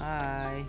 Bye.